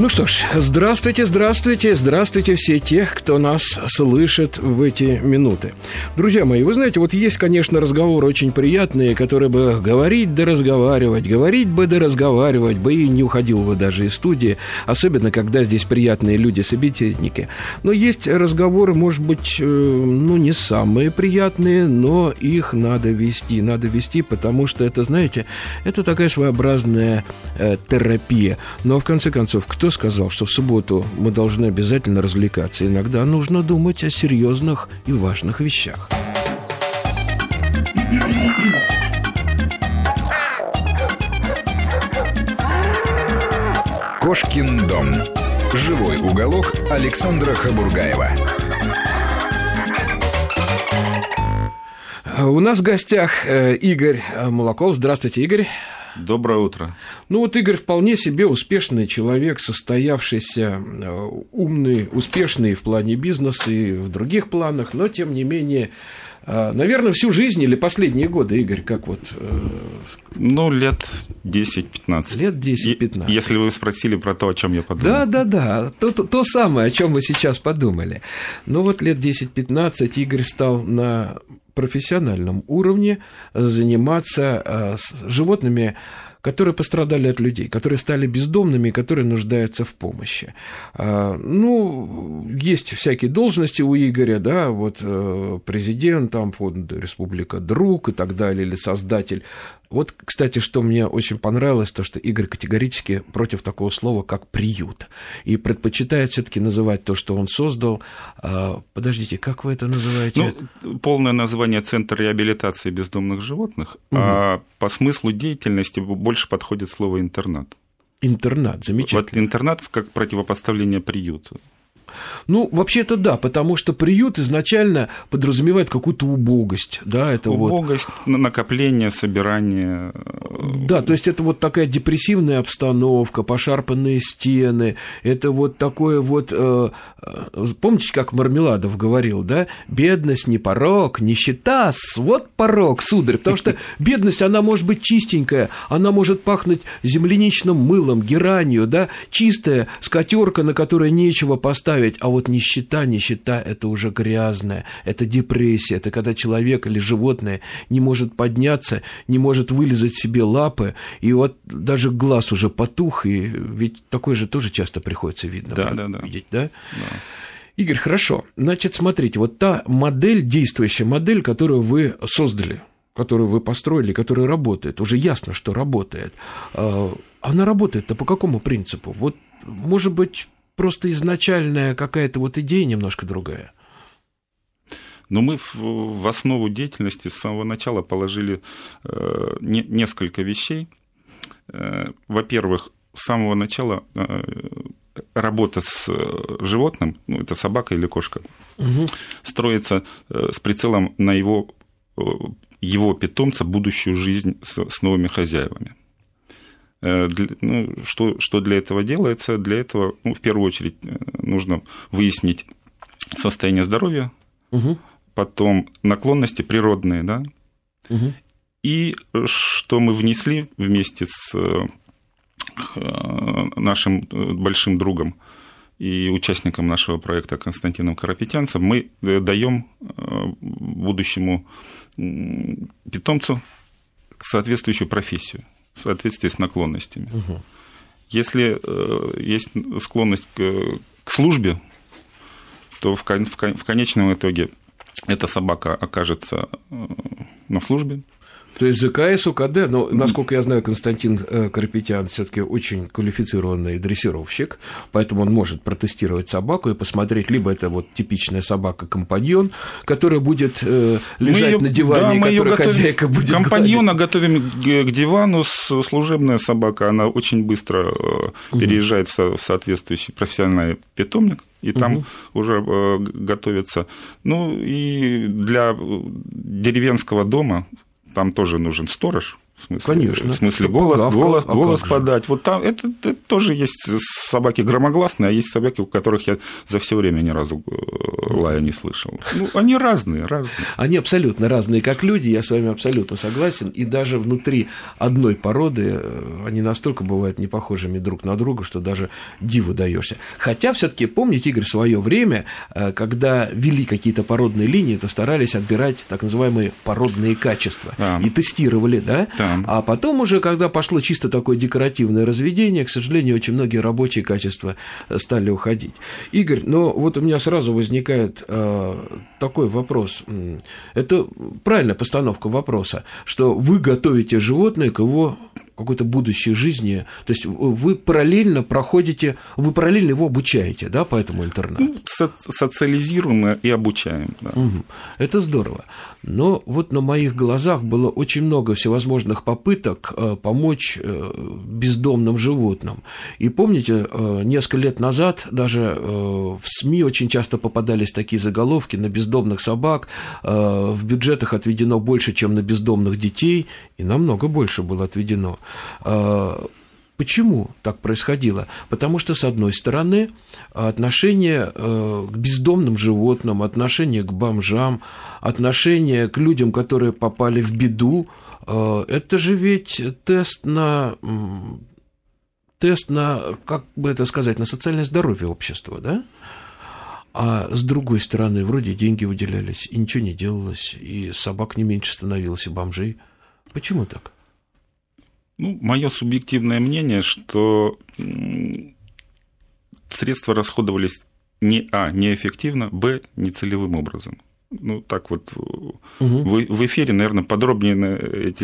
Ну что ж, здравствуйте, здравствуйте, здравствуйте все тех, кто нас слышит в эти минуты. Друзья мои, вы знаете, вот есть, конечно, разговоры очень приятные, которые бы говорить да разговаривать, говорить бы да разговаривать бы и не уходил бы даже из студии, особенно когда здесь приятные люди-собеседники. Но есть разговоры, может быть, э, ну, не самые приятные, но их надо вести, надо вести, потому что это, знаете, это такая своеобразная э, терапия. Но, в конце концов, кто сказал, что в субботу мы должны обязательно развлекаться. Иногда нужно думать о серьезных и важных вещах. Кошкин дом. Живой уголок Александра Хабургаева. У нас в гостях э, Игорь Молоков. Здравствуйте, Игорь. Доброе утро. Ну вот Игорь вполне себе успешный человек, состоявшийся, э, умный, успешный в плане бизнеса и в других планах, но тем не менее, э, наверное, всю жизнь или последние годы, Игорь, как вот... Э, ну, лет 10-15. Лет 10-15. Если вы спросили про то, о чем я подумал. Да, да, да, то, то, то самое, о чем вы сейчас подумали. Ну вот лет 10-15 Игорь стал на профессиональном уровне заниматься э, с животными, которые пострадали от людей, которые стали бездомными, которые нуждаются в помощи. А, ну, есть всякие должности у Игоря, да, вот э, президент, там, фонд Республика Друг и так далее, или создатель вот, кстати, что мне очень понравилось, то, что Игорь категорически против такого слова, как приют. И предпочитает все-таки называть то, что он создал. А, подождите, как вы это называете? Ну, полное название Центр реабилитации бездомных животных, угу. а по смыслу деятельности больше подходит слово интернат. Интернат, замечательно. Вот интернат как противопоставление приюту. Ну, вообще-то да, потому что приют изначально подразумевает какую-то убогость. Да, это убогость, вот... накопление, собирание. Да, то есть это вот такая депрессивная обстановка, пошарпанные стены, это вот такое вот... Э, э, помните, как Мармеладов говорил, да? Бедность не порог, нищета, вот порог, сударь. Потому что бедность, она может быть чистенькая, она может пахнуть земляничным мылом, геранью, да? Чистая скатерка, на которой нечего поставить представить, а вот нищета, нищета – это уже грязная, это депрессия, это когда человек или животное не может подняться, не может вылезать себе лапы, и вот даже глаз уже потух, и ведь такое же тоже часто приходится видно, да, да, да. видеть, да? да. Игорь, хорошо. Значит, смотрите, вот та модель, действующая модель, которую вы создали, которую вы построили, которая работает, уже ясно, что работает. А, она работает-то по какому принципу? Вот, может быть, просто изначальная какая-то вот идея немножко другая. Но мы в, основу деятельности с самого начала положили э, не, несколько вещей. Э, во-первых, с самого начала э, работа с животным, ну, это собака или кошка, угу. строится с прицелом на его, его питомца будущую жизнь с, с новыми хозяевами. Э, ну, что, что для этого делается? Для этого, ну, в первую очередь, э, нужно выяснить состояние здоровья, угу. потом наклонности природные, да, угу. и что мы внесли вместе с э, нашим большим другом и участником нашего проекта Константином Карапетянцем, мы даем будущему питомцу соответствующую профессию в соответствии с наклонностями. Угу. Если э, есть склонность к, к службе, то в, в, в конечном итоге эта собака окажется э, на службе, то есть ЗКС, УКД, но, насколько я знаю, Константин э, Карапетян все таки очень квалифицированный дрессировщик, поэтому он может протестировать собаку и посмотреть, либо это вот типичная собака-компаньон, которая будет э, лежать её, на диване, да, которую готовим, хозяйка будет Компаньона гладить. готовим к дивану, служебная собака, она очень быстро угу. переезжает в соответствующий профессиональный питомник, и там угу. уже готовится. Ну и для деревенского дома там тоже нужен сторож, В смысле, Конечно. В смысле голос, Погавка, голос, а голос подать. Вот там это, это тоже есть собаки громогласные, а есть собаки, у которых я за все время ни разу э, лая не слышал. Ну, они разные, разные. Они абсолютно разные, как люди, я с вами абсолютно согласен. И даже внутри одной породы э, они настолько бывают не похожими друг на друга, что даже диву даешься. Хотя все-таки помните, Игорь, свое время, э, когда вели какие-то породные линии, то старались отбирать так называемые породные качества. Да. И тестировали, да? да а потом уже, когда пошло чисто такое декоративное разведение, к сожалению, очень многие рабочие качества стали уходить. Игорь, но вот у меня сразу возникает э, такой вопрос. Это правильная постановка вопроса, что вы готовите животное к его какой-то будущей жизни. То есть вы параллельно проходите, вы параллельно его обучаете, да, по этому интернату? Ну, со- социализируем и обучаем, да. Угу. Это здорово. Но вот на моих глазах было очень много всевозможных попыток э, помочь э, бездомным животным. И помните, э, несколько лет назад даже в СМИ очень часто попадались такие заголовки на бездомных собак, в бюджетах отведено больше, чем на бездомных детей, и намного больше было отведено. А, почему так происходило? Потому что, с одной стороны, отношение э, к бездомным животным, отношение к бомжам, отношение к людям, которые попали в беду, э, это же ведь тест на тест на, как бы это сказать, на социальное здоровье общества, да? А с другой стороны, вроде деньги выделялись, и ничего не делалось, и собак не меньше становилось, и бомжей. Почему так? Ну, мое субъективное мнение, что средства расходовались не а неэффективно, б нецелевым образом ну, так вот, угу. в, в эфире, наверное, подробнее на эти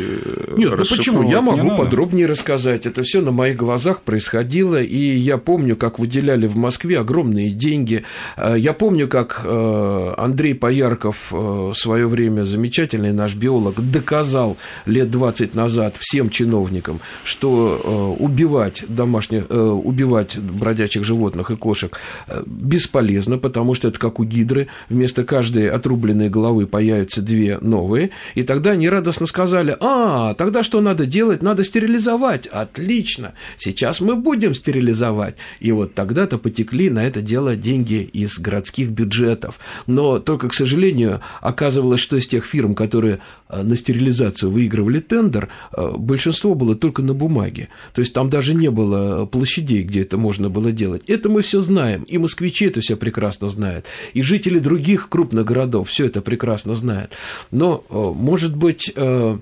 Нет, ну почему? Я могу надо. подробнее рассказать. Это все на моих глазах происходило, и я помню, как выделяли в Москве огромные деньги. Э, я помню, как э, Андрей Поярков э, в свое время, замечательный наш биолог, доказал лет 20 назад всем чиновникам, что убивать домашних, убивать бродячих животных и кошек бесполезно, потому что это как у гидры, вместо каждой отрубленной отрубленной головы появятся две новые, и тогда они радостно сказали, а, тогда что надо делать? Надо стерилизовать. Отлично, сейчас мы будем стерилизовать. И вот тогда-то потекли на это дело деньги из городских бюджетов. Но только, к сожалению, оказывалось, что из тех фирм, которые э, на стерилизацию выигрывали тендер, э, большинство было только на бумаге. То есть там даже не было площадей, где это можно было делать. Это мы все знаем, и москвичи это все прекрасно знают, и жители других крупных городов все это прекрасно знает. Но, э, может быть, э,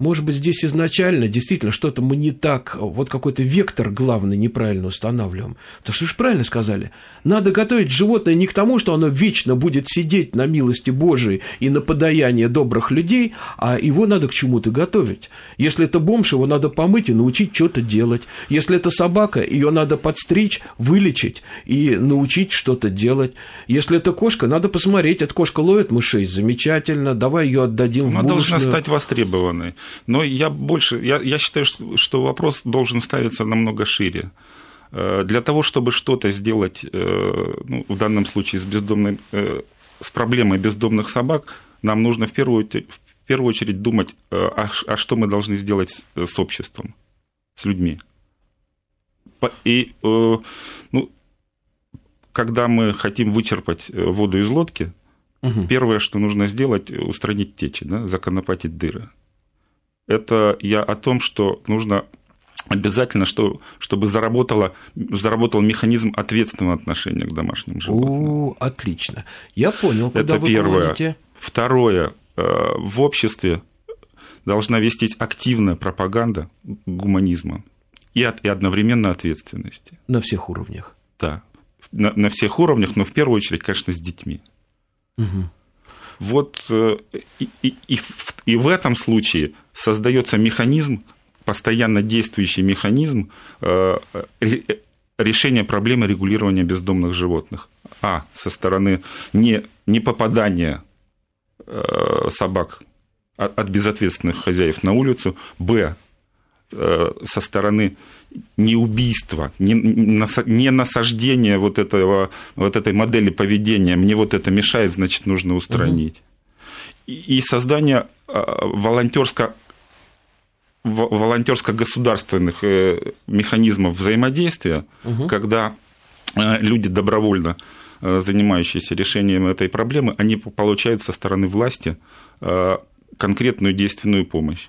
может быть, здесь изначально действительно что-то мы не так, вот какой-то вектор главный неправильно устанавливаем. Потому что вы же правильно сказали, надо готовить животное не к тому, что оно вечно будет сидеть на милости Божией и на подаяние добрых людей, а его надо к чему-то готовить. Если это бомж, его надо помыть и научить что-то делать. Если это собака, ее надо подстричь, вылечить и научить что-то делать. Если это кошка, надо посмотреть, эта кошка ловит мышей, замечательно, давай ее отдадим Она в Она должна стать востребованной. Но я больше, я, я считаю, что вопрос должен ставиться намного шире. Э, для того, чтобы что-то сделать, э, ну, в данном случае с, бездомным, э, с проблемой бездомных собак, нам нужно в первую, в первую очередь думать, а, а что мы должны сделать с обществом, с людьми. И ну, когда мы хотим вычерпать воду из лодки, угу. первое, что нужно сделать, устранить течи, да, законопатить дыры это я о том, что нужно обязательно, что, чтобы заработало, заработал механизм ответственного отношения к домашним животным. О, отлично. Я понял, куда Это вы первое. Говорите. Второе. Э, в обществе должна вестись активная пропаганда гуманизма и, от, и одновременно ответственности. На всех уровнях. Да. На, на всех уровнях, но в первую очередь, конечно, с детьми. Угу. Вот э, и, и, и, в, этом случае создается механизм, постоянно действующий механизм э, решения проблемы регулирования бездомных животных. А, со стороны не, не попадания э, собак от безответственных хозяев на улицу, б, со стороны не убийства, не, не насаждения вот, этого, вот этой модели поведения, мне вот это мешает, значит, нужно устранить. Угу. И, и создание волонтерско волонтерско-государственных механизмов взаимодействия, угу. когда люди добровольно занимающиеся решением этой проблемы, они получают со стороны власти конкретную действенную помощь.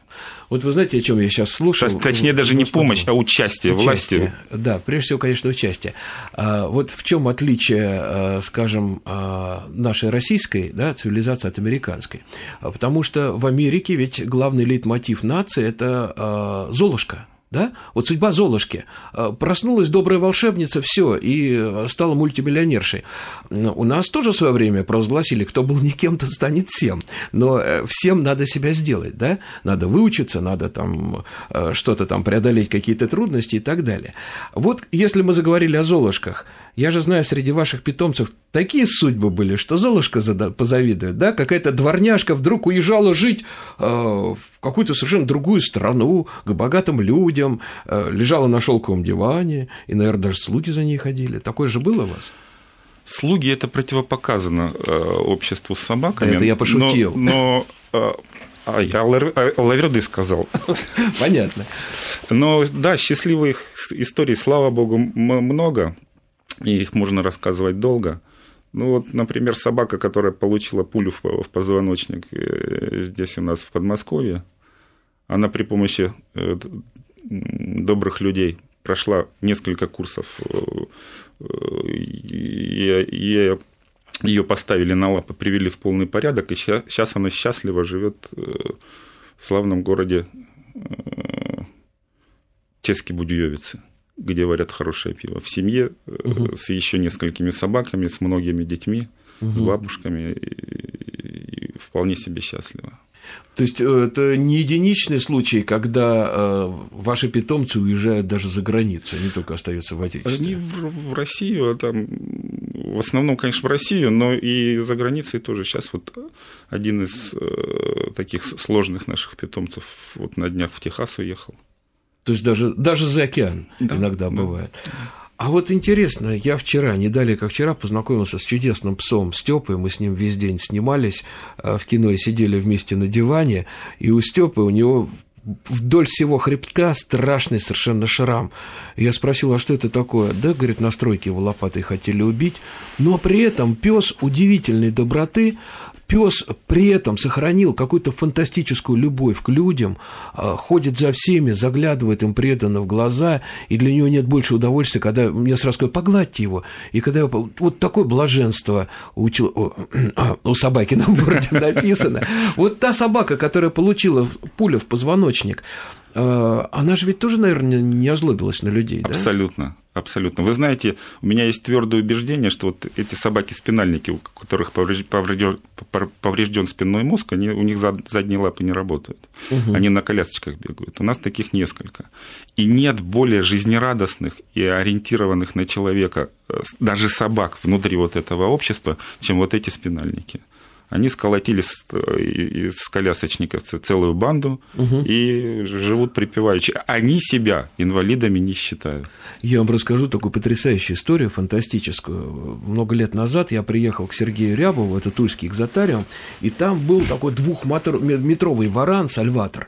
Вот вы знаете, о чем я сейчас слушал? Точнее, даже не помощь, а участие, участие власти. Да, прежде всего, конечно, участие. А вот в чем отличие, а, скажем, а, нашей российской да, цивилизации от американской? Потому что в Америке ведь главный лейтмотив нации – это Золушка – да? Вот судьба Золушки. Э, проснулась добрая волшебница, все, и э, стала мультимиллионершей. У нас тоже в свое время провозгласили, кто был никем, тот станет всем. Но э, всем надо себя сделать, да? Надо выучиться, надо там что-то там преодолеть, какие-то трудности и так далее. Вот если мы заговорили о Золушках – я же знаю, среди ваших питомцев такие судьбы были, что Золушка позавидует, да? Какая-то дворняжка вдруг уезжала жить э, в какую-то совершенно другую страну, к богатым людям, э, лежала на шелковом диване, и, наверное, даже слуги за ней ходили. Такое же было у вас? Слуги это противопоказано э, обществу с собаками. Да, это я пошутил. Но, но а я Лаверды сказал. Понятно. Но да, счастливых историй, слава богу, много и их можно рассказывать долго. Ну вот, например, собака, которая получила пулю в позвоночник э, здесь у нас в Подмосковье, она при помощи э, добрых людей прошла несколько курсов, э, и ее поставили на лапы, привели в полный порядок, и сейчас она счастливо живет в славном городе Чески Будьевицы где варят хорошее пиво, в семье угу. с еще несколькими собаками, с многими детьми, угу. с бабушками, и, и вполне себе счастливо. То есть э, это не единичный случай, когда э, ваши питомцы уезжают даже за границу, они только остаются в Отечестве. Они в, в Россию, а там, в основном, конечно, в Россию, но и за границей тоже. Сейчас вот один из таких сложных наших питомцев вот на днях в Техас уехал. То есть даже, даже за океан да, иногда да. бывает. А вот интересно, я вчера, не далее как вчера, познакомился с чудесным псом Степой. Мы с ним весь день снимались э, в кино и сидели вместе на диване. И у Степы у него вдоль всего хребтка страшный совершенно шрам. Я спросил, а что это такое? Да, говорит, настройки его лопатой хотели убить. Но при этом пес удивительной доброты пес при этом сохранил какую-то фантастическую любовь к людям, а, ходит за всеми, заглядывает им преданно в глаза, и для него нет больше удовольствия, когда мне сразу сказали, погладьте его. И когда я, вот такое блаженство у, у собаки на бороде написано. Вот та собака, которая получила пулю в позвоночник, она же ведь тоже, наверное, не озлобилась на людей, да? Абсолютно. Абсолютно. Вы знаете, у меня есть твердое убеждение, что вот эти собаки-спинальники, у которых поврежден, поврежден спинной мозг, они, у них задние лапы не работают. Угу. Они на колясочках бегают. У нас таких несколько. И нет более жизнерадостных и ориентированных на человека, э, даже собак внутри вот этого общества, чем вот эти спинальники они сколотили из колясочников целую банду угу. и живут припеваючи. Они себя инвалидами не считают. Я вам расскажу такую потрясающую историю, фантастическую. Много лет назад я приехал к Сергею Рябову, это тульский экзотариум, и там был такой двухметровый варан, сальватор,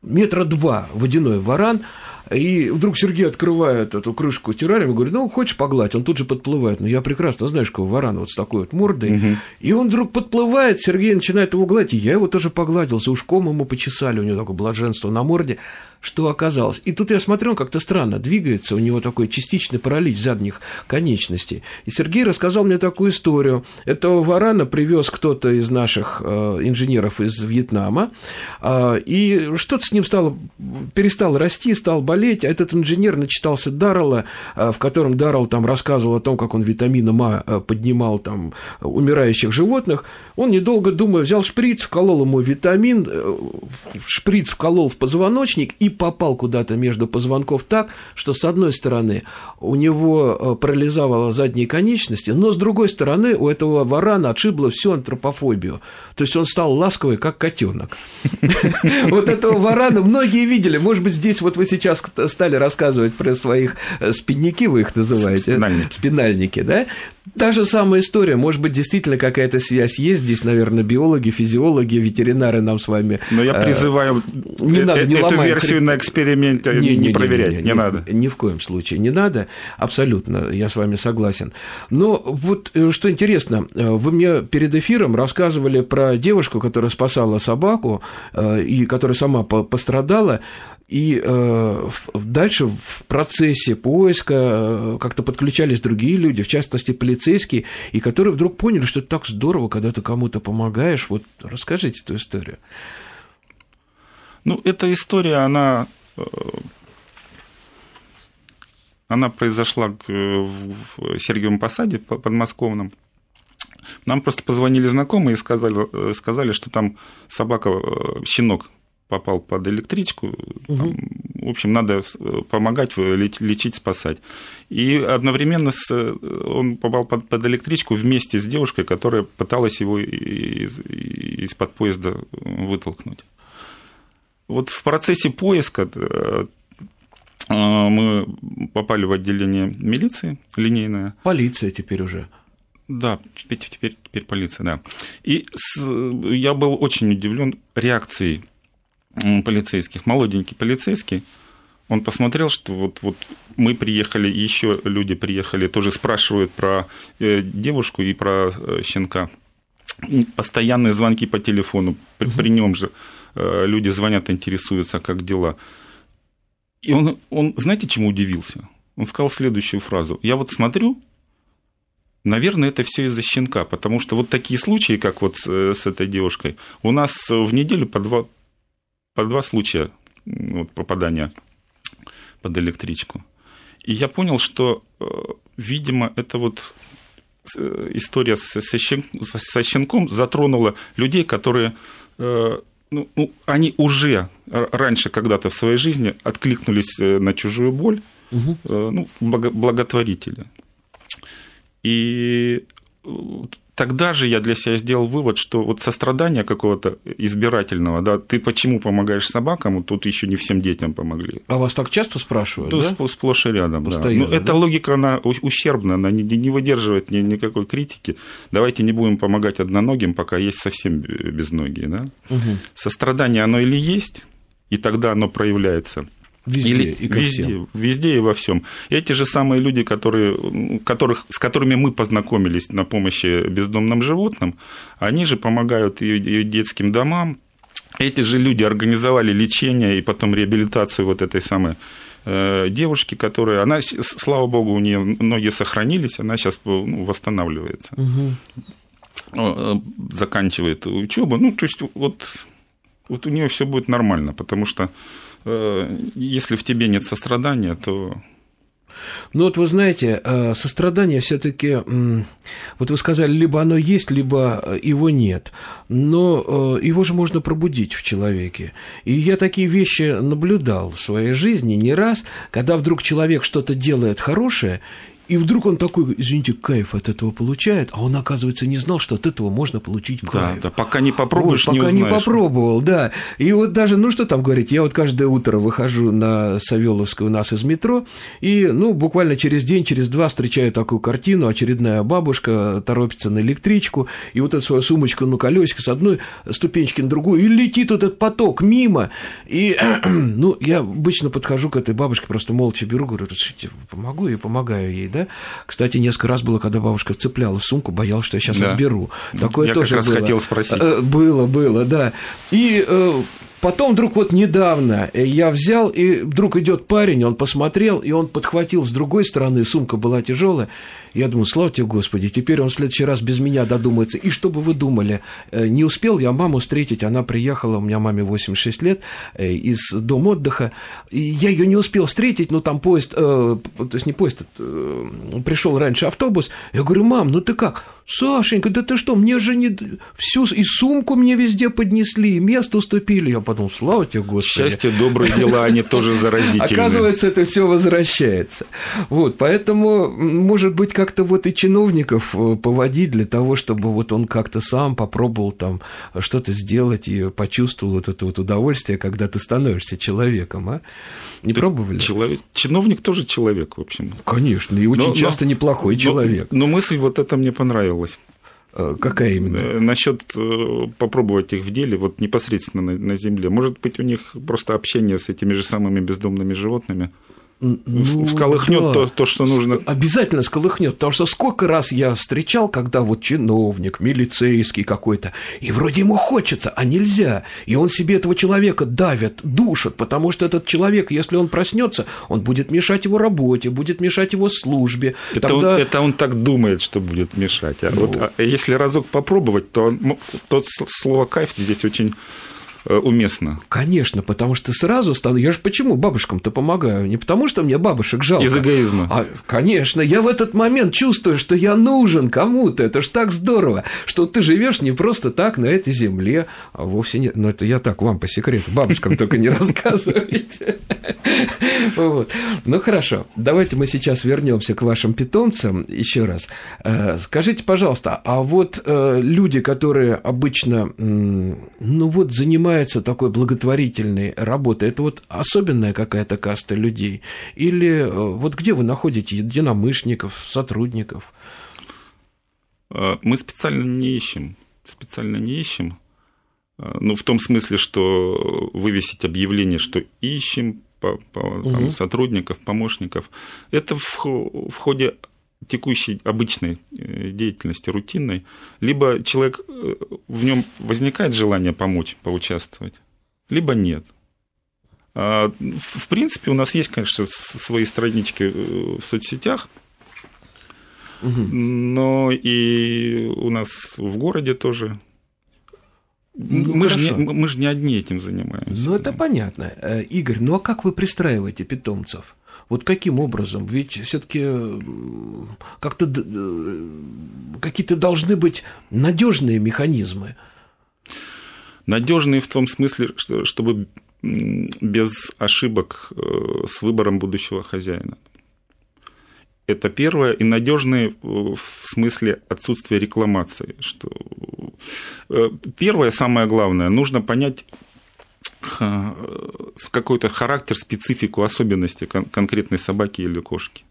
метра два водяной варан, и вдруг Сергей открывает эту крышку террариума и говорит, ну, хочешь погладь? Он тут же подплывает. Ну, я прекрасно знаю, что варан вот с такой вот мордой. Угу. И он вдруг подплывает, Сергей начинает его гладить, и я его тоже погладил, за ушком ему почесали, у него такое блаженство на морде что оказалось. И тут я смотрю, он как-то странно двигается, у него такой частичный паралич задних конечностей. И Сергей рассказал мне такую историю. Этого варана привез кто-то из наших э, инженеров из Вьетнама, э, и что-то с ним стало, перестал расти, стал болеть, а этот инженер начитался Даррелла, э, в котором Даррелл там рассказывал о том, как он витамином А поднимал там умирающих животных. Он, недолго думая, взял шприц, вколол ему витамин, шприц вколол в позвоночник и попал куда-то между позвонков так, что с одной стороны у него э, парализовало задние конечности, но с другой стороны у этого варана отшибло всю антропофобию. То есть он стал ласковый, как котенок. Вот этого варана многие видели. Может быть, здесь вот вы сейчас рас... стали рассказывать про своих э, спинники, вы их называете, спинальники. спинальники, да? Та же самая история, может быть, действительно какая-то связь есть здесь, наверное, биологи, физиологи, ветеринары нам с вами. Но я призываю не э, надо, не эту версию хрен... на эксперименте не, не, не проверять, не, не, не, не надо. Ни в коем случае не надо, абсолютно, я с вами согласен. Но вот что интересно, вы мне перед эфиром рассказывали про девушку, которая спасала собаку и которая сама пострадала. И э, дальше в процессе поиска э, как-то подключались другие люди, в частности полицейские, и которые вдруг поняли, что это так здорово, когда ты кому-то помогаешь. Вот расскажите эту историю. Ну, эта история, она, э, она произошла в Сергиевом Посаде подмосковном. Нам просто позвонили знакомые и сказали, сказали, что там собака, щенок попал под электричку. Угу. Там, в общем, надо помогать, лечить, спасать. И одновременно с, он попал под, под электричку вместе с девушкой, которая пыталась его из, из-под поезда вытолкнуть. Вот в процессе поиска э, мы попали в отделение милиции линейное. Полиция теперь уже. Да, теперь, теперь, теперь полиция, да. И с, я был очень удивлен реакцией полицейских, молоденький полицейский, он посмотрел, что вот, вот мы приехали, еще люди приехали, тоже спрашивают про э, девушку и про э, щенка. Постоянные звонки по телефону, при, при нем же э, люди звонят, интересуются, как дела. И он, он, знаете, чему удивился? Он сказал следующую фразу. Я вот смотрю, Наверное, это все из-за щенка, потому что вот такие случаи, как вот с этой девушкой, у нас в неделю по два, по два случая вот, попадания под электричку. И я понял, что, э, видимо, это вот э, история со, щенком затронула людей, которые э, ну, ну, они уже раньше когда-то в своей жизни откликнулись на чужую боль, угу. ну, благотворители. И тогда же я для себя сделал вывод, что вот сострадание какого-то избирательного, да, ты почему помогаешь собакам, вот тут еще не всем детям помогли. А вас так часто спрашивают, ну, да? Сплошь и рядом, Постоянно, да. Ну, эта логика, она ущербна, она не, не выдерживает ни, никакой критики. Давайте не будем помогать одноногим, пока есть совсем безногие, да. Угу. Сострадание, оно или есть, и тогда оно проявляется – Везде Или и ко везде, всем. везде и во всем. Эти же самые люди, которые, которых, с которыми мы познакомились на помощи бездомным животным, они же помогают и, и детским домам. Эти же люди организовали лечение и потом реабилитацию вот этой самой э, девушки, которая, она, слава богу, у нее ноги сохранились, она сейчас ну, восстанавливается, угу. заканчивает учебу. Ну, то есть вот, вот у нее все будет нормально, потому что если в тебе нет сострадания, то ну вот вы знаете, э, сострадание все-таки, вот вы сказали, либо оно есть, либо э, его нет, но его же можно пробудить в человеке. И я такие вещи наблюдал в своей жизни не раз, когда вдруг человек что-то делает хорошее, и вдруг он такой, извините, кайф от этого получает, а он, оказывается, не знал, что от этого можно получить кайф. Да, да, пока не попробуешь, вот, пока не, не попробовал, да. И вот даже, ну что там говорить, я вот каждое утро выхожу на Савеловскую у нас из метро, и, ну, буквально через день, через два встречаю такую картину, очередная бабушка торопится на электричку, и вот эту свою сумочку на колесике с одной ступенечки на другую, и летит вот этот поток мимо, и, ну, я обычно подхожу к этой бабушке, просто молча беру, говорю, помогу и помогаю ей, да, кстати, несколько раз было, когда бабушка цепляла сумку, боялась, что я сейчас да. отберу. Такое я тоже как раз было. хотел спросить. Э, было, было, да. И э, Потом вдруг вот недавно я взял, и вдруг идет парень, он посмотрел, и он подхватил с другой стороны, сумка была тяжелая. Я думаю, слава тебе, Господи, теперь он в следующий раз без меня додумается. И что бы вы думали, э, не успел я маму встретить, она приехала, у меня маме 86 лет, э, из дома отдыха, и я ее не успел встретить, ну там поезд, э, то есть не поезд, э, пришел раньше автобус, я говорю, мам, ну ты как? Сашенька, да ты что, мне же не... Всю и сумку мне везде поднесли, и место уступили. Я подумал, слава тебе, Господи. Счастье, добрые дела, они тоже заразительны. Оказывается, это все возвращается. Вот, поэтому, может быть, как-то вот и чиновников э, поводить для того, чтобы вот он как-то сам попробовал там что-то сделать и почувствовал вот это вот удовольствие, когда ты становишься человеком, а? Не пробовали? Человек, чиновник тоже человек, в общем. Конечно, и очень Но- часто но- неплохой но- человек. Но, мысль вот эта мне понравилась. Э, Какая именно? Насчет попробовать их в деле, вот непосредственно на, на земле. Может быть, у них просто общение с этими же самыми бездомными животными Ну, всколыхнет да. то, то, что нужно. Обязательно сколыхнет, потому что сколько раз я встречал, когда вот чиновник, милицейский какой-то, и вроде ему хочется, а нельзя, и он себе этого человека давит, душит, потому что этот человек, если он проснется, он будет мешать его работе, будет мешать его службе. Это, Тогда... он, это он так думает, что будет мешать. А, Ну. вот, а если разок попробовать, то он- с- слово кайф здесь очень уместно. Конечно, потому что сразу стану. Я же почему бабушкам-то помогаю? Не потому, что мне бабушек жалко. Из эгоизма. А, конечно, я в этот момент чувствую, что я нужен кому-то. Это ж так здорово, что ты живешь не просто так на этой земле, а вовсе нет. Ну, это я так вам по секрету, бабушкам только не рассказывайте. Ну хорошо, давайте мы сейчас вернемся к вашим питомцам еще раз. Э, Скажите, пожалуйста, а вот э, люди, которые обычно, ну вот, занимаются такой благотворительной работой, это вот особенная какая-то каста людей? Или э, вот где вы находите единомышленников, сотрудников? Э, Мы специально не ищем. Специально не ищем. Э, Ну, в том смысле, что вывесить объявление, что ищем по, по- там, Мгм. сотрудников, помощников. Это в, в ходе текущей обычной э, деятельности, рутинной, либо человек, э, в нем возникает желание помочь, поучаствовать, либо нет. А, В принципе, у нас есть, конечно, свои странички э, в соцсетях, но и у нас в городе тоже. Ну, мы, же не, хорошо. мы же не одни этим занимаемся. Ну, это понятно. Игорь, ну а как вы пристраиваете питомцев? Вот каким образом? Ведь все-таки как-то д- э, какие-то должны быть надежные механизмы. Надежные в том смысле, что, чтобы без ошибок э, с выбором будущего хозяина. Это первое. И надежные э, в смысле отсутствия рекламации. Что... э, Первое, самое главное, нужно понять э, какой-то характер, специфику, особенности кон- конкретной собаки или кошки.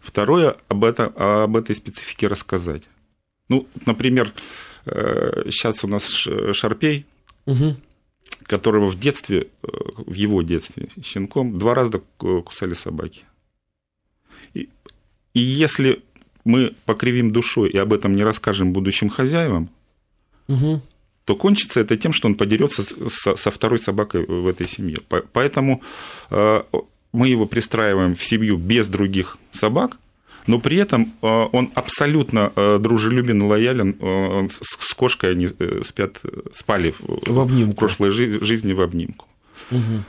Второе, об, это, об этой специфике рассказать. Ну, например, сейчас у нас шарпей, Мгм. которого в детстве, э, в его детстве, щенком, два раза ку- кусали собаки. И, и если мы покривим душой и об этом не расскажем будущим хозяевам, Мгм. То кончится это тем, что он подерется со, второй собакой в этой семье. По- Поэтому э, мы его пристраиваем в семью без других собак, но при этом э, он абсолютно э, дружелюбен, лоялен. с, кошкой они спят, спали в, В в прошлой жи- жизни в обнимку. Мгм.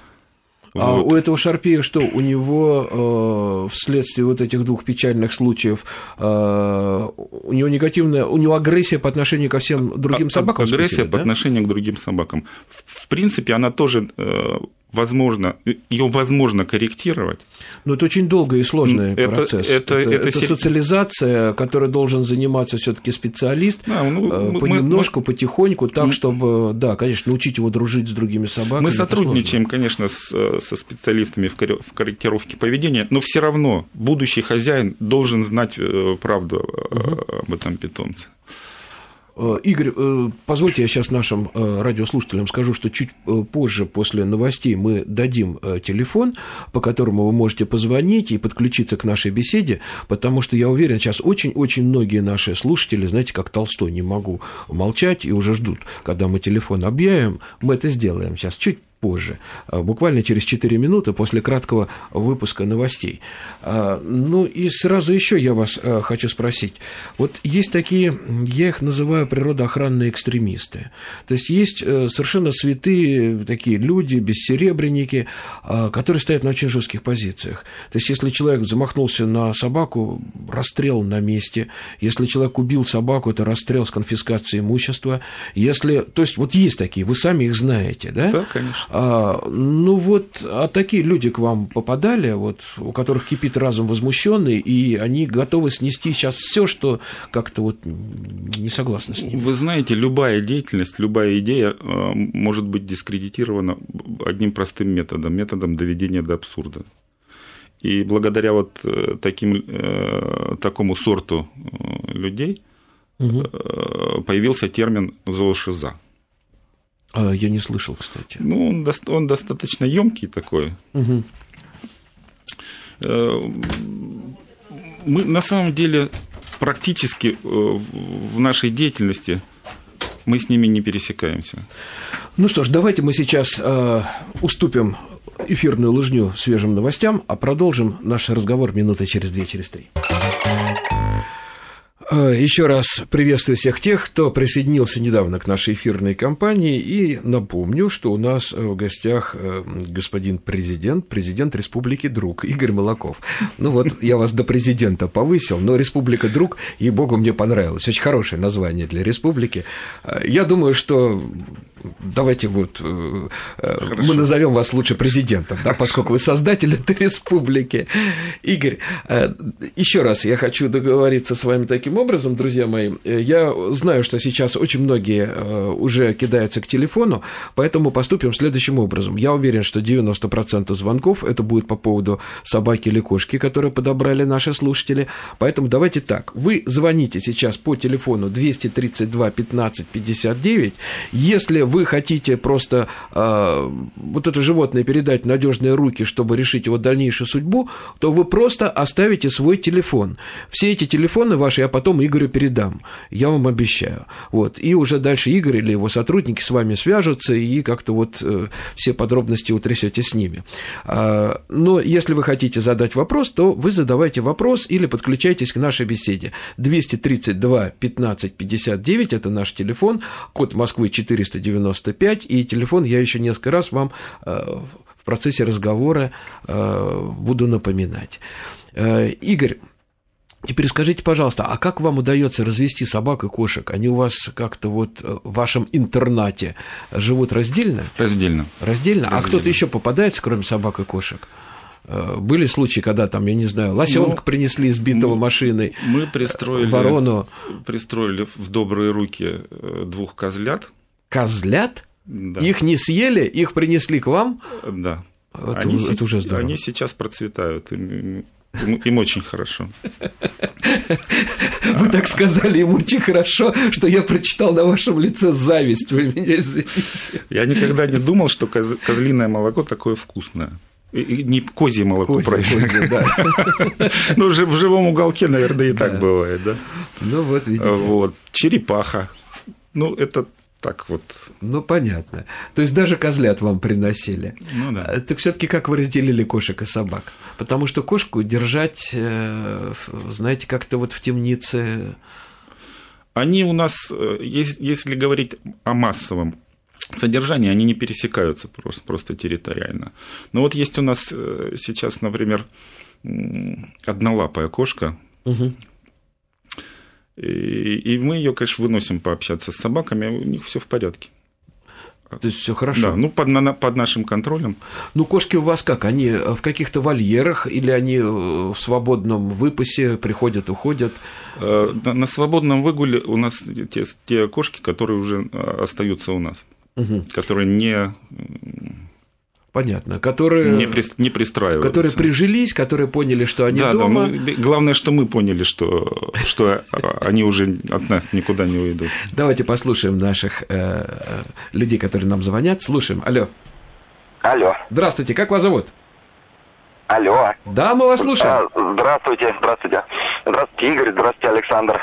А Вот. у этого Шарпея что? У него э, вследствие вот этих двух печальных случаев э, у него негативная, у него агрессия по отношению ко всем другим А- собакам. Агрессия по да? отношению к другим собакам. В, в принципе, она тоже э, возможно, ее возможно корректировать. Но это очень долгий и сложный Это- процесс. это- это, это это се- социализация, которой должен заниматься все-таки специалист. Да, ну, э, мы- мы- понемножку, потихоньку, так, мы- чтобы, да, конечно, научить его дружить с другими собаками. Мы сотрудничаем, конечно, с, э, со специалистами в корре- в корректировке поведения, но все равно будущий хозяин должен знать э, правду э, об этом питомце. Э, Игорь, э, позвольте я сейчас нашим э, радиослушателям скажу, что чуть позже, после новостей, мы дадим телефон, по которому вы можете позвонить и подключиться к нашей беседе, потому что я уверен, сейчас очень-очень многие наши слушатели, знаете, как Толстой, не могу молчать и уже ждут, когда мы телефон объявим. Мы это сделаем сейчас чуть позже, а, буквально через 4 минуты после краткого выпуска новостей. А, ну и сразу еще я вас а, хочу спросить. Вот есть такие, я их называю природоохранные экстремисты. То есть есть э, совершенно святые такие люди, бессеребренники, которые стоят на очень жестких позициях. То есть если человек замахнулся на собаку, расстрел на месте. Если человек убил собаку, это расстрел с конфискацией имущества. Если, то есть вот есть такие, вы сами их знаете, да? Да, конечно. А, ну вот, а такие люди к вам попадали, вот, у которых кипит разум возмущенный, и они готовы снести сейчас все, что как-то вот не согласны с ним. Вы знаете, любая деятельность, любая идея э, может быть дискредитирована одним простым методом, методом доведения до абсурда. И благодаря вот э, таким, э, такому сорту людей угу. появился термин зоошиза. А, я не слышал, кстати. Ну, он, он достаточно емкий такой. Угу. Мы на самом деле практически э, в нашей деятельности мы с ними не пересекаемся. Ну что ж, давайте мы сейчас э, уступим эфирную лыжню свежим новостям, а продолжим наш разговор минуты через две, через три. Э, Еще раз приветствую всех тех, кто присоединился недавно к нашей эфирной кампании. И напомню, что у нас в гостях э, господин президент, президент Республики Друг Игорь Молоков. Ну вот, я вас до президента повысил, но Республика Друг, и богу, мне понравилось. Очень хорошее название для республики. Э, я думаю, что давайте вот э, э, Хорошо. мы назовем вас лучше президентом, да, поскольку вы создатель этой республики. Игорь, э, еще раз я хочу договориться с вами таким образом, друзья мои. Я знаю, что сейчас очень многие уже кидаются к телефону, поэтому поступим следующим образом. Я уверен, что 90% звонков это будет по поводу собаки или кошки, которые подобрали наши слушатели. Поэтому давайте так. Вы звоните сейчас по телефону 232 15 59. Если вы хотите просто э, вот это животное передать в надежные руки, чтобы решить его дальнейшую судьбу, то вы просто оставите свой телефон. Все эти телефоны ваши я потом Игорю передам, я вам обещаю. Вот. И уже дальше Игорь или его сотрудники с вами свяжутся и как-то вот э, все подробности утрясете с ними. А, но если вы хотите задать вопрос, то вы задавайте вопрос или подключайтесь к нашей беседе. 232 15 59 – это наш телефон, код Москвы 490 95, и телефон я еще несколько раз вам э, в процессе разговора э, буду напоминать. Э, Игорь, Теперь скажите, пожалуйста, а как вам удается развести собак и кошек? Они у вас как-то вот в вашем интернате живут раздельно? Раздельно. Раздельно? раздельно. А кто-то еще попадается, кроме собак и кошек? Были случаи, когда там, я не знаю, лосенка ну, принесли сбитого мы, машиной, мы пристроили, ворону. Пристроили в добрые руки двух козлят, козлят? Да. Их не съели, их принесли к вам? Да. Это, они, это уже здорово. Они сейчас процветают. Им, им очень хорошо. Вы так сказали, им очень хорошо, что я прочитал на вашем лице зависть. Вы меня извините. Я никогда не думал, что козлиное молоко такое вкусное. И не козье молоко, козье, правильно. Козье, да. ну, в живом уголке, наверное, и да. так бывает, да? Ну, вот видите. Вот. Черепаха. Ну, это так вот. Ну, понятно. То есть даже козлят вам приносили. Ну да. А, так все-таки как вы разделили кошек и собак? Потому что кошку держать, э, знаете, как-то вот в темнице. Они у нас, э, если говорить о массовом содержании, они не пересекаются просто, просто территориально. Но вот есть у нас э, сейчас, например, однолапая кошка, угу. И, и мы ее, конечно, выносим пообщаться с собаками, у них все в порядке. То есть все хорошо. Да, ну под, на, под нашим контролем. Ну, кошки у вас как? Они в каких-то вольерах или они в свободном выпасе приходят, уходят? Э, на, на свободном выгуле у нас те, те кошки, которые уже э, остаются у нас, угу. которые не Понятно, которые не, при, не пристраиваются. Которые прижились, которые поняли, что они да, дома. Да, мы, главное, что мы поняли, что, что они уже от нас никуда не уйдут. Давайте послушаем наших э, людей, которые нам звонят. Слушаем. Алло. Алло. Здравствуйте, как вас зовут? Алло. Да, мы вас слушаем. Здравствуйте, здравствуйте. Здравствуйте, Игорь, здравствуйте, Александр.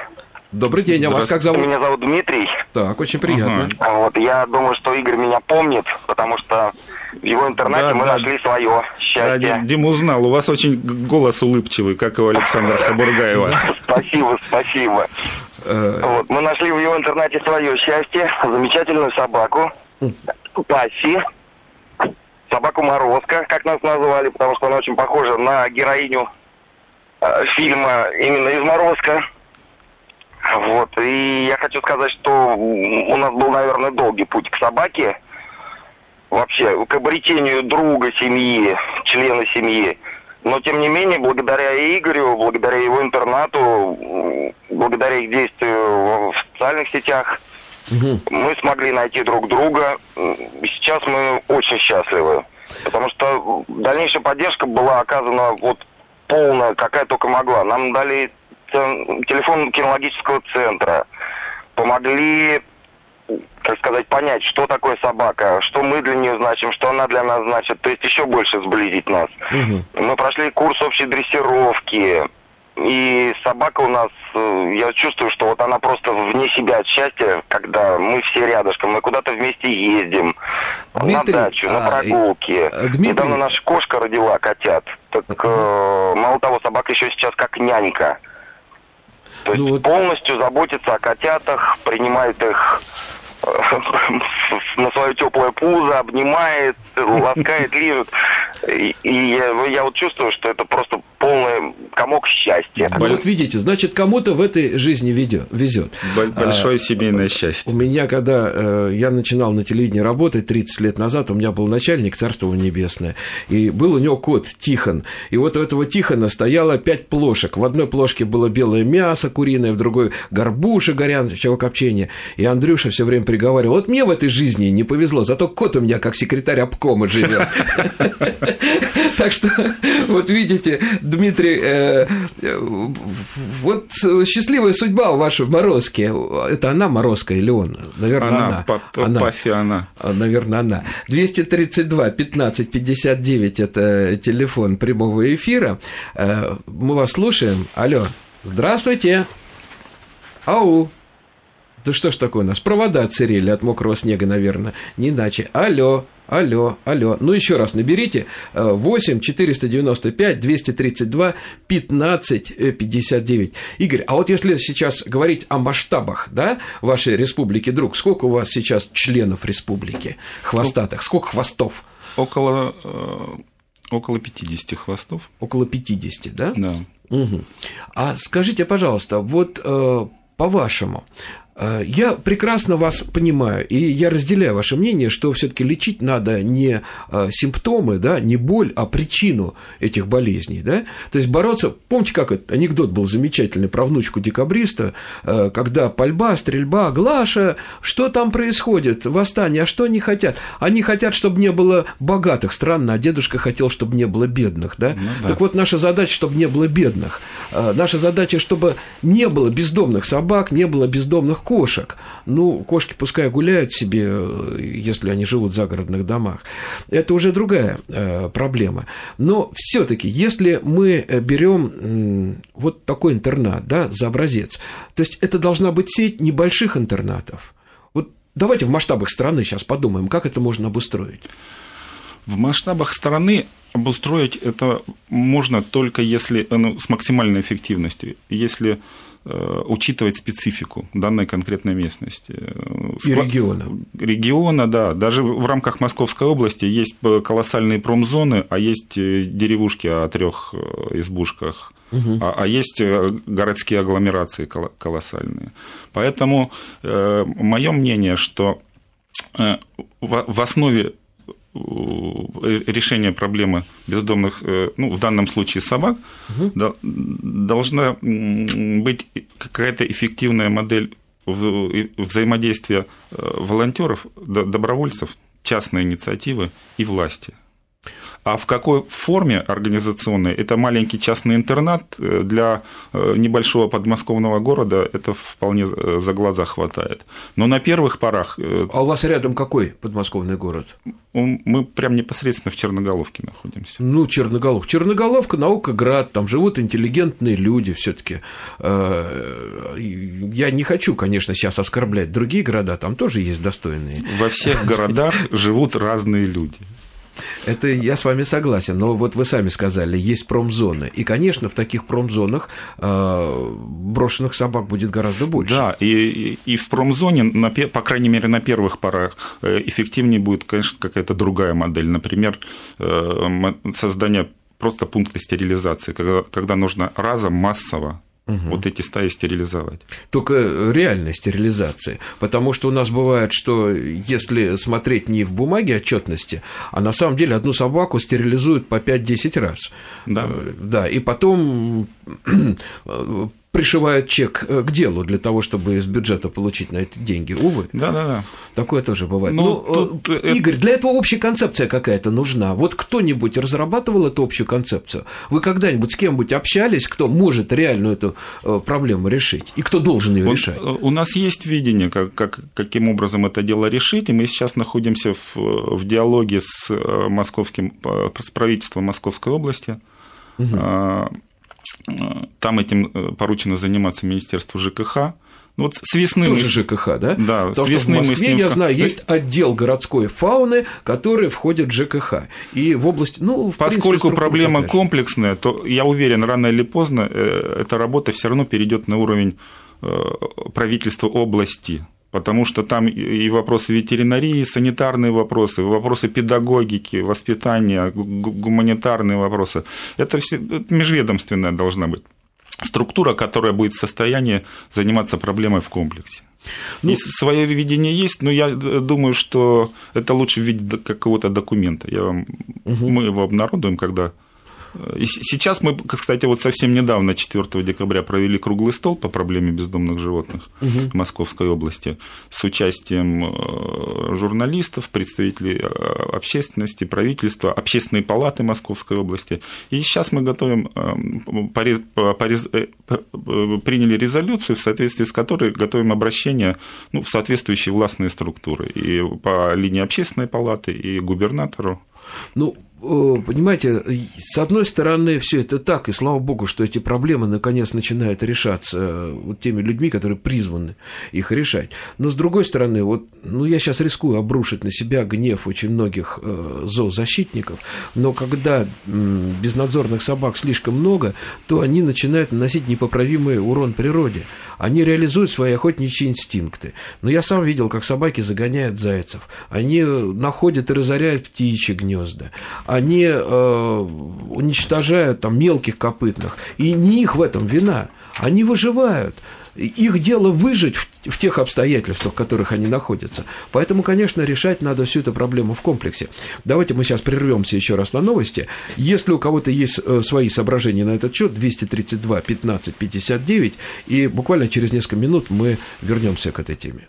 Добрый день, а вас как зовут? Меня зовут Дмитрий. Так, очень приятно. Ага. Вот, я думаю, что Игорь меня помнит, потому что в его интернете да, мы да. нашли свое счастье. Да, Дима узнал, у вас очень голос улыбчивый, как у Александра Хабургаева. Спасибо, спасибо. Э. Вот, мы нашли в его интернете свое счастье, замечательную собаку, Пасси, собаку Морозко, как нас назвали, потому что она очень похожа на героиню э, фильма именно из Морозко. Вот. И я хочу сказать, что у нас был, наверное, долгий путь к собаке. Вообще, к обретению друга семьи, члена семьи. Но, тем не менее, благодаря Игорю, благодаря его интернату, благодаря их действию в социальных сетях, угу. мы смогли найти друг друга. Сейчас мы очень счастливы. Потому что дальнейшая поддержка была оказана вот полная, какая только могла. Нам дали телефон кинологического центра, помогли, как сказать, понять, что такое собака, что мы для нее значим, что она для нас значит, то есть еще больше сблизить нас. Угу. Мы прошли курс общей дрессировки, и собака у нас, э, я чувствую, что вот она просто вне себя от счастья, когда мы все рядышком, мы куда-то вместе ездим, Дмитрий, на дачу, на а, прогулки. А, Дмитрий... Недавно наша кошка родила котят. Так э, мало того, собака еще сейчас как нянька. То ну есть вот... полностью заботится о котятах, принимает их э, на свое теплое пузо, обнимает, ласкает, лижет. И, и я, я вот чувствую, что это просто полный комок счастья. Вот видите, значит, кому-то в этой жизни ведет, везет. Большое а, семейное счастье. У меня, когда э, я начинал на телевидении работать 30 лет назад, у меня был начальник, царство небесное, и был у него кот Тихон. И вот у этого Тихона стояло пять плошек. В одной плошке было белое мясо куриное, в другой горбуша горячего копчения. И Андрюша все время приговаривал, вот мне в этой жизни не повезло, зато кот у меня как секретарь обкома живет. Так что, вот видите, Дмитрий, э, э, вот счастливая судьба ваша Морозки. Это она Морозка или он? Наверное, она. она. По, по, она. Пафи она. А, наверное, она. 232 15 59 – это телефон прямого эфира. Э, мы вас слушаем. Алло, здравствуйте. Ау. Да что ж такое у нас? Провода отсырели от мокрого снега, наверное. Не иначе. Алло. Алло, алло. Ну, еще раз наберите 8 495 232 15 59. Игорь, а вот если сейчас говорить о масштабах, да, вашей республики, друг, сколько у вас сейчас членов республики хвостатых? Сколько хвостов? Около, э, около 50 хвостов. Около 50, да? Да. Угу. А скажите, пожалуйста, вот э, по-вашему, я прекрасно вас понимаю, и я разделяю ваше мнение, что все-таки лечить надо не э, симптомы, да, не боль, а причину этих болезней, да. То есть бороться. Помните, как этот анекдот был замечательный про внучку декабриста, э, когда пальба, стрельба, Глаша, что там происходит? Восстание, а что они хотят? Они хотят, чтобы не было богатых, странно, а дедушка хотел, чтобы не было бедных, да. Ну, да. Так вот, наша задача, чтобы не было бедных. Наша задача, чтобы не было бездомных собак, не было бездомных кошек. Ну, кошки пускай гуляют себе, если они живут в загородных домах. Это уже другая э, проблема. Но все-таки, если мы э, берем э, вот такой интернат, да, за образец, то есть это должна быть сеть небольших интернатов. Вот давайте в масштабах страны сейчас подумаем, как это можно обустроить. В масштабах страны обустроить это можно только если ну, с максимальной эффективностью. Если Э, учитывать специфику данной конкретной местности. И региона. Региона, да. Даже в рамках Московской области есть колоссальные промзоны, а есть э, деревушки о трех э, избушках. Угу. А, а есть городские агломерации колоссальные. Поэтому э, мое мнение, что в основе Э, решения проблемы бездомных, э, ну, в данном случае собак, угу. должна быть какая-то эффективная модель взаимодействия э, волонтеров, добровольцев, частной инициативы и власти. А в какой форме организационной? Это маленький частный интернат э, для э, небольшого подмосковного города, это вполне за глаза хватает. Но на первых порах... А у вас рядом какой подмосковный город? Мы прям непосредственно в Черноголовке находимся. Ну, Черноголовка. Черноголовка, Наукоград, там живут интеллигентные люди все таки Я не хочу, конечно, сейчас оскорблять другие города, там тоже есть достойные. Во всех городах живут разные люди. Это я с вами согласен, но вот вы сами сказали, есть промзоны. И, конечно, в таких промзонах э, брошенных собак будет гораздо больше. Да, и, и в промзоне, на, по крайней мере, на первых порах э, эффективнее будет, конечно, какая-то другая модель. Например, э, создание просто пункта стерилизации, когда, когда нужно разом массово угу. вот эти стаи стерилизовать. Только реальной стерилизации. Потому что у нас бывает, что если смотреть не в бумаге отчетности, а на самом деле одну собаку стерилизуют по 5-10 раз. Да. Э, да, и потом пришивают чек э, к делу для того, чтобы из бюджета получить на эти деньги. Увы. Да, да, да. Такое тоже бывает. Ну, ну тут... Э, Игорь, для этого общая концепция какая-то нужна. Вот кто-нибудь разрабатывал эту общую концепцию? Вы когда-нибудь с кем-нибудь общались, кто может реально эту э, проблему решить? И кто должен ее вот решать? У нас есть видение, как, как, каким образом это дело решить, и мы сейчас находимся в, в диалоге с московским, с правительством Московской области. Угу там этим э, поручено заниматься Министерству ЖКХ. Ну, вот с весны Тоже мы... ЖКХ, да? Да, Потому с весны в Москве, мы с ним... я знаю, есть отдел городской фауны, который входит в ЖКХ. И в области, ну, в Поскольку принципе, проблема комплексная, то я уверен, рано или поздно э, эта работа все равно перейдет на уровень э, правительства области потому что там и вопросы ветеринарии, санитарные вопросы, вопросы педагогики, воспитания, гуманитарные вопросы. Это все это межведомственная должна быть структура, которая будет в состоянии заниматься проблемой в комплексе. Ну, и свое видение есть, но я думаю, что это лучше в виде какого-то документа. Я вам, угу. Мы его обнародуем, когда и сейчас мы, кстати, вот совсем недавно, 4 декабря, провели круглый стол по проблеме бездомных животных угу. в Московской области с участием э, журналистов, представителей э, общественности, правительства, общественной палаты Московской области. И сейчас мы готовим, э, приняли резолюцию, в соответствии с которой готовим обращение ну, в соответствующие властные структуры и по линии общественной палаты, и губернатору. Ну, понимаете, с одной стороны, все это так, и слава богу, что эти проблемы наконец начинают решаться э, вот теми людьми, которые призваны их решать. Но с другой стороны, вот, ну, я сейчас рискую обрушить на себя гнев очень многих э, зоозащитников, но когда безнадзорных собак слишком много, то они начинают наносить непоправимый урон природе. Они реализуют свои охотничьи инстинкты. Но я сам видел, как собаки загоняют зайцев. Они находят и разоряют птичьи гнезда они э, уничтожают там мелких копытных. И не их в этом вина. Они выживают. Их дело выжить в, в тех обстоятельствах, в которых они находятся. Поэтому, конечно, решать надо всю эту проблему в комплексе. Давайте мы сейчас прервемся еще раз на новости. Если у кого-то есть э, свои соображения на этот счет, 232 15 59, и буквально через несколько минут мы вернемся к этой теме.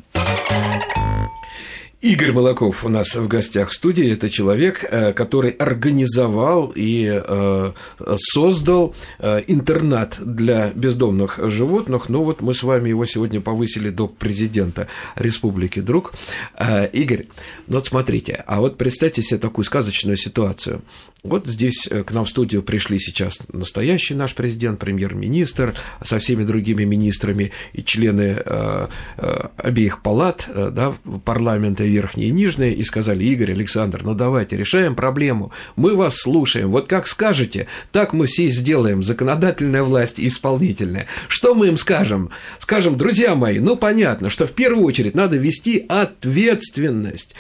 Игорь Молоков у нас в гостях в студии. Это человек, э, который организовал и э, создал э, интернат для бездомных животных. Ну вот мы с вами его сегодня повысили до президента Республики Друг. Игорь, ну вот смотрите, а вот представьте себе такую сказочную ситуацию. Вот здесь к нам в студию пришли сейчас настоящий наш президент, премьер-министр, со всеми другими министрами и члены обеих палат да, парламента верхние и нижние, и сказали, Игорь, Александр, ну давайте решаем проблему, мы вас слушаем, вот как скажете, так мы все сделаем, законодательная власть и исполнительная. Что мы им скажем? Скажем, друзья мои, ну понятно, что в первую очередь надо вести ответственность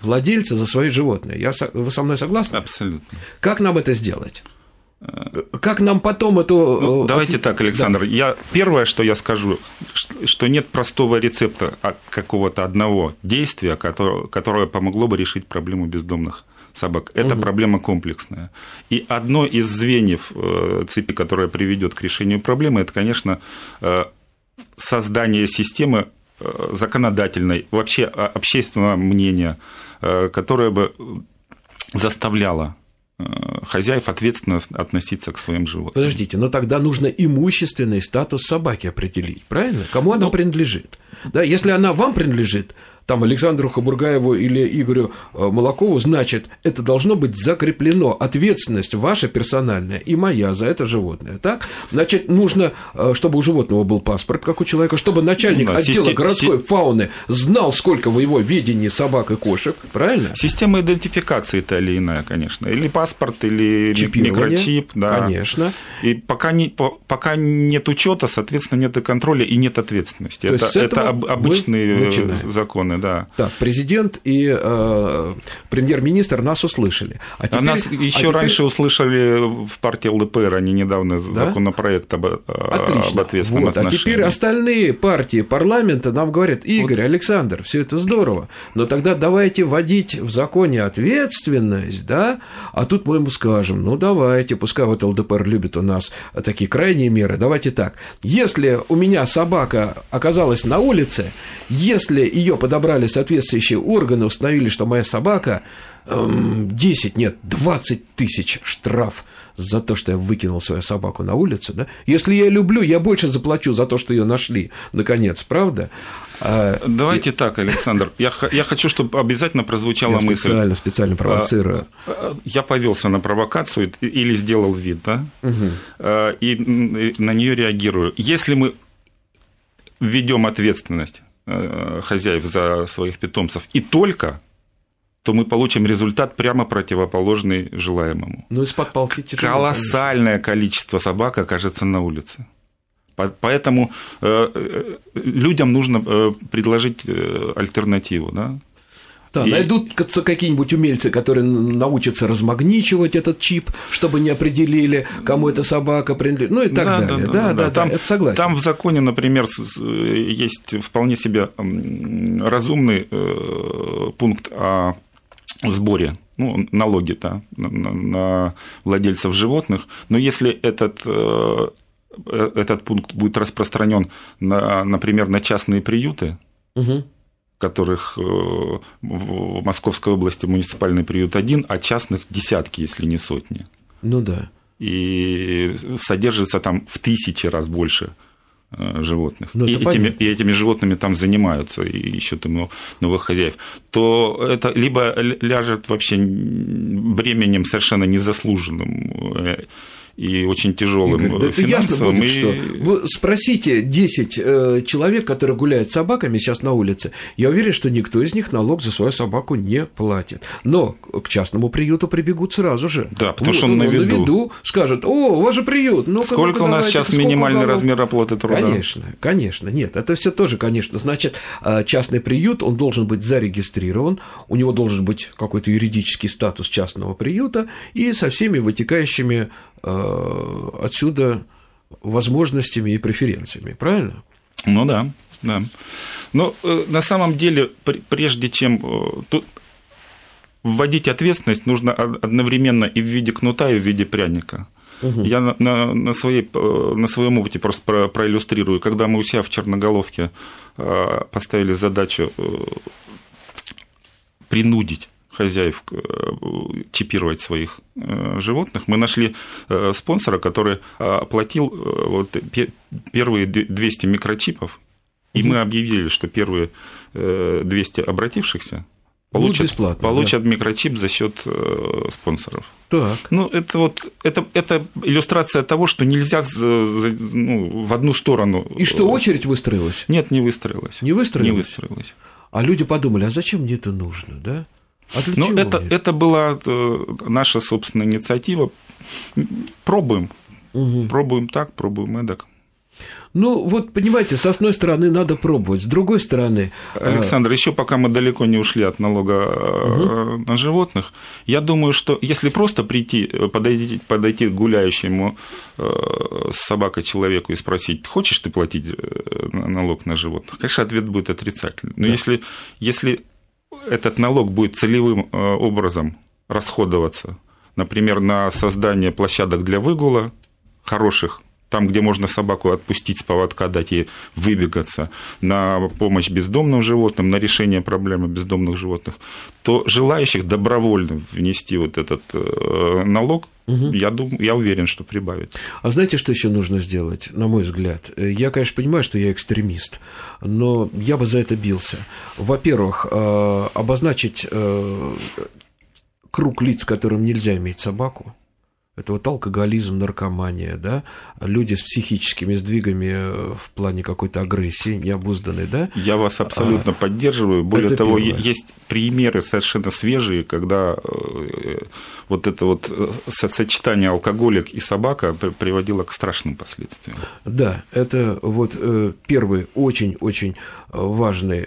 владельца за свои животные. Я, вы со мной согласны? Абсолютно. Как нам это сделать? Как нам потом это... Ну, э, давайте так, Александр. Да. Я, первое, что я скажу, что нет простого рецепта от какого-то одного действия, которое, которое помогло бы решить проблему бездомных собак. Это угу. проблема комплексная. И одно из звеньев э, цепи, которое приведет к решению проблемы, это, конечно, э, создание системы законодательной, вообще общественного мнения, которая бы заставляла хозяев ответственно относиться к своим животным. Подождите, но тогда нужно имущественный статус собаки определить, правильно? Кому она ну, принадлежит? Да, если она вам принадлежит, там Александру Хабургаеву или Игорю э, Молокову, значит, это должно быть закреплено. Ответственность ваша персональная и моя за это животное. Так? Значит, нужно, э, чтобы у животного был паспорт, как у человека, чтобы начальник ну, да, отдела систем... городской фауны знал, сколько в его видении собак и кошек, правильно? Система идентификации та или иная, конечно. Или паспорт, или микрочип. Да. Конечно. И пока, не, пока нет учета, соответственно, нет и контроля и нет ответственности. То это, это обычные законы да. Так, президент и э, премьер-министр нас услышали. А, теперь, а нас еще а теперь... раньше услышали в партии ЛДПР, они недавно да? законопроект об, Отлично. об ответственном вот. отношении. А теперь остальные партии парламента нам говорят, Игорь, вот. Александр, все это здорово, но тогда давайте вводить в законе ответственность, да, а тут мы ему скажем, ну давайте, пускай вот ЛДПР любит у нас такие крайние меры, давайте так, если у меня собака оказалась на улице, если ее подобрали собрали соответствующие органы, установили, что моя собака 10, эм, нет, 20 тысяч штраф за то, что я выкинул свою собаку на улицу, да? Если я люблю, я больше заплачу за то, что ее нашли, наконец, правда? А, Давайте и... так, Александр. Я, я хочу, чтобы обязательно прозвучала я мысль. Специально, специально провоцирую. А, а, я повелся на провокацию или сделал вид, да? Угу. И на нее реагирую. Если мы введем ответственность хозяев за своих питомцев и только, то мы получим результат прямо противоположный желаемому. Ну, из-под палки тяжело. Колоссальное конечно. количество собак окажется на улице. Поэтому э, э, людям нужно предложить альтернативу. Да? Да, и... найдут какие-нибудь умельцы, которые научатся размагничивать этот чип, чтобы не определили, кому эта собака принадлежит, ну и так да, далее. Да, да, да, да, да, там, это согласен. Там в законе, например, есть вполне себе разумный э, пункт о сборе ну, налоги -то на, на владельцев животных, но если этот э, э, этот пункт будет распространен, на, например, на частные приюты, угу которых э, в Московской области муниципальный приют один, а частных десятки, если не сотни. Ну да. И содержится там в тысячи раз больше э, животных, ну, и, этими, и этими животными там занимаются, и ищут им новых хозяев, то это либо ляжет вообще бременем совершенно незаслуженным э, и очень тяжелым да это ясно будет, и... что. Вы спросите 10 э, человек, которые гуляют с собаками сейчас на улице, я уверен, что никто из них налог за свою собаку не платит. Но к частному приюту прибегут сразу же. Да, потому вот, что он, он на виду. на виду скажет, о, у вас же приют. Ну сколько у нас сейчас минимальный уголов? размер оплаты труда? Конечно, конечно, нет, это все тоже, конечно. Значит, э, частный приют, он должен быть зарегистрирован, у него должен быть какой-то юридический статус частного приюта и со всеми вытекающими Э, отсюда возможностями и преференциями, правильно? Ну да, да. Но э, на самом деле, прежде чем э, тут вводить ответственность, нужно одновременно и в виде кнута, и в виде пряника. Угу. Я на, на, на, своей, на своем опыте просто про, проиллюстрирую. Когда мы у себя в Черноголовке поставили задачу принудить хозяев э, чипировать своих э, животных, мы нашли э, спонсора, который оплатил вот первые 200 микрочипов, и мы объявили, что первые 200 обратившихся получат, получат да. микрочип за счет спонсоров. Так. Ну, это вот это, это иллюстрация того, что нельзя ну, в одну сторону. И что очередь выстроилась? Нет, не выстроилась. Не выстроилась. Не выстроилась. А люди подумали, а зачем мне это нужно, да? А ну, это, это была э, наша собственная инициатива. Пробуем. Угу. Пробуем так, пробуем эдак. Ну, вот, понимаете, с одной стороны надо пробовать, с другой стороны... Э, Александр, еще пока мы далеко не ушли от налога угу. на животных, я думаю, что если просто прийти, подойти, подойти к гуляющему с собакой человеку и спросить, хочешь ты платить налог на животных, конечно, ответ будет отрицательный. Но да. если, если этот налог будет целевым э, образом расходоваться, например, на создание площадок для выгула, хороших, там, где можно собаку отпустить с поводка, дать ей выбегаться, на помощь бездомным животным, на решение проблемы бездомных животных, то желающих добровольно внести вот этот э, налог Угу. Я, думаю, я уверен, что прибавится. А знаете, что еще нужно сделать, на мой взгляд? Я, конечно, понимаю, что я экстремист, но я бы за это бился. Во-первых, э, обозначить э, круг лиц, которым нельзя иметь собаку. Это вот алкоголизм, наркомания, да, люди с психическими сдвигами э, в плане какой-то агрессии, необузданной, да. Я вас абсолютно а, поддерживаю. Более того, первое. есть примеры совершенно свежие, когда э, вот это вот э, сочетание алкоголик и собака приводило к страшным последствиям. Да, это вот первый очень-очень важный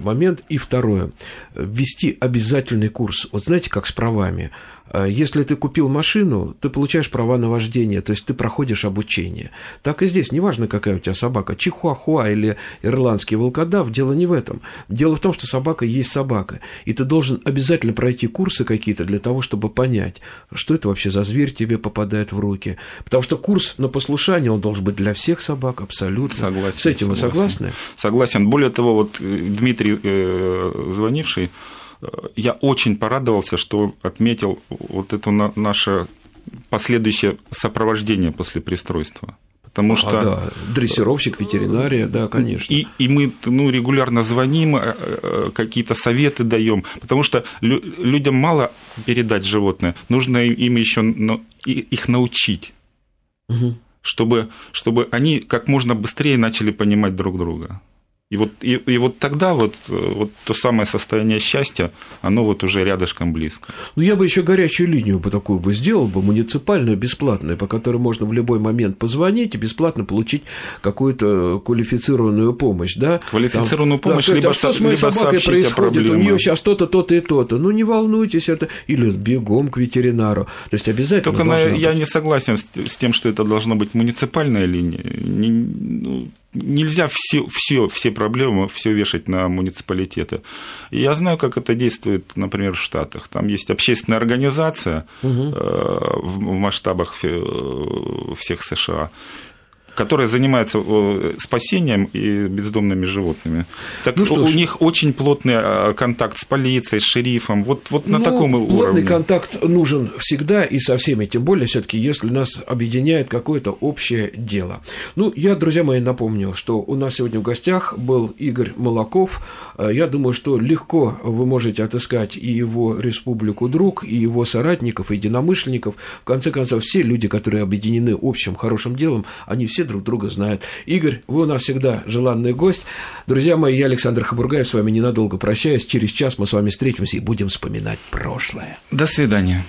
момент. И второе, ввести обязательный курс. Вот знаете, как с правами – Э, если ты купил машину, ты получаешь права на вождение, то есть ты проходишь обучение. Так и здесь, неважно, какая у тебя собака, чихуахуа или ирландский волкодав, дело не в этом. Дело в том, что собака есть собака, и ты должен обязательно пройти курсы какие-то для того, чтобы понять, что это вообще за зверь тебе попадает в руки. Потому что курс на послушание, он должен быть для всех собак, абсолютно. Согласен. С этим согласен. вы согласны? Согласен. Более того, вот э, Дмитрий, э, звонивший, я очень порадовался, что отметил вот это наше последующее сопровождение после пристройства. Потому а, что... да, дрессировщик, ветеринария, да, конечно. И, и мы ну, регулярно звоним, э, э, какие-то советы даем, потому что людям мало передать животное, нужно им еще их научить, угу. чтобы, чтобы они как можно быстрее начали понимать друг друга. И вот, и, и вот тогда вот, вот то самое состояние счастья, оно вот уже рядышком близко. Ну, я бы еще горячую линию бы такую бы сделал, бы муниципальную, бесплатную, по которой можно в любой момент позвонить и бесплатно получить какую-то квалифицированную помощь, да? Квалифицированную Там, помощь, да, либо, а что с моей собакой происходит, у нее сейчас то-то, то-то и то-то. Ну, не волнуйтесь, это или бегом к ветеринару. То есть обязательно. Только на, я не согласен с, с тем, что это должна быть муниципальная линия. Не, ну, нельзя все, все, все проблемы все вешать на муниципалитеты. И я знаю, как это действует, например, в Штатах. Там есть общественная организация угу. в масштабах всех США которая занимается спасением и бездомными животными. Так ну, у ж. них очень плотный а, контакт с полицией, с шерифом, вот, вот на ну, таком плотный уровне. Плотный контакт нужен всегда и со всеми, тем более все таки если нас объединяет какое-то общее дело. Ну, я, друзья мои, напомню, что у нас сегодня в гостях был Игорь Молоков. Э, я думаю, что легко вы можете отыскать и его республику друг, и его соратников, и единомышленников. В конце концов, все люди, которые объединены общим хорошим делом, они все друг друга знают. Игорь, вы у нас всегда желанный гость. Друзья мои, я Александр Хабургаев с вами ненадолго прощаюсь. Через час мы с вами встретимся и будем вспоминать прошлое. До свидания.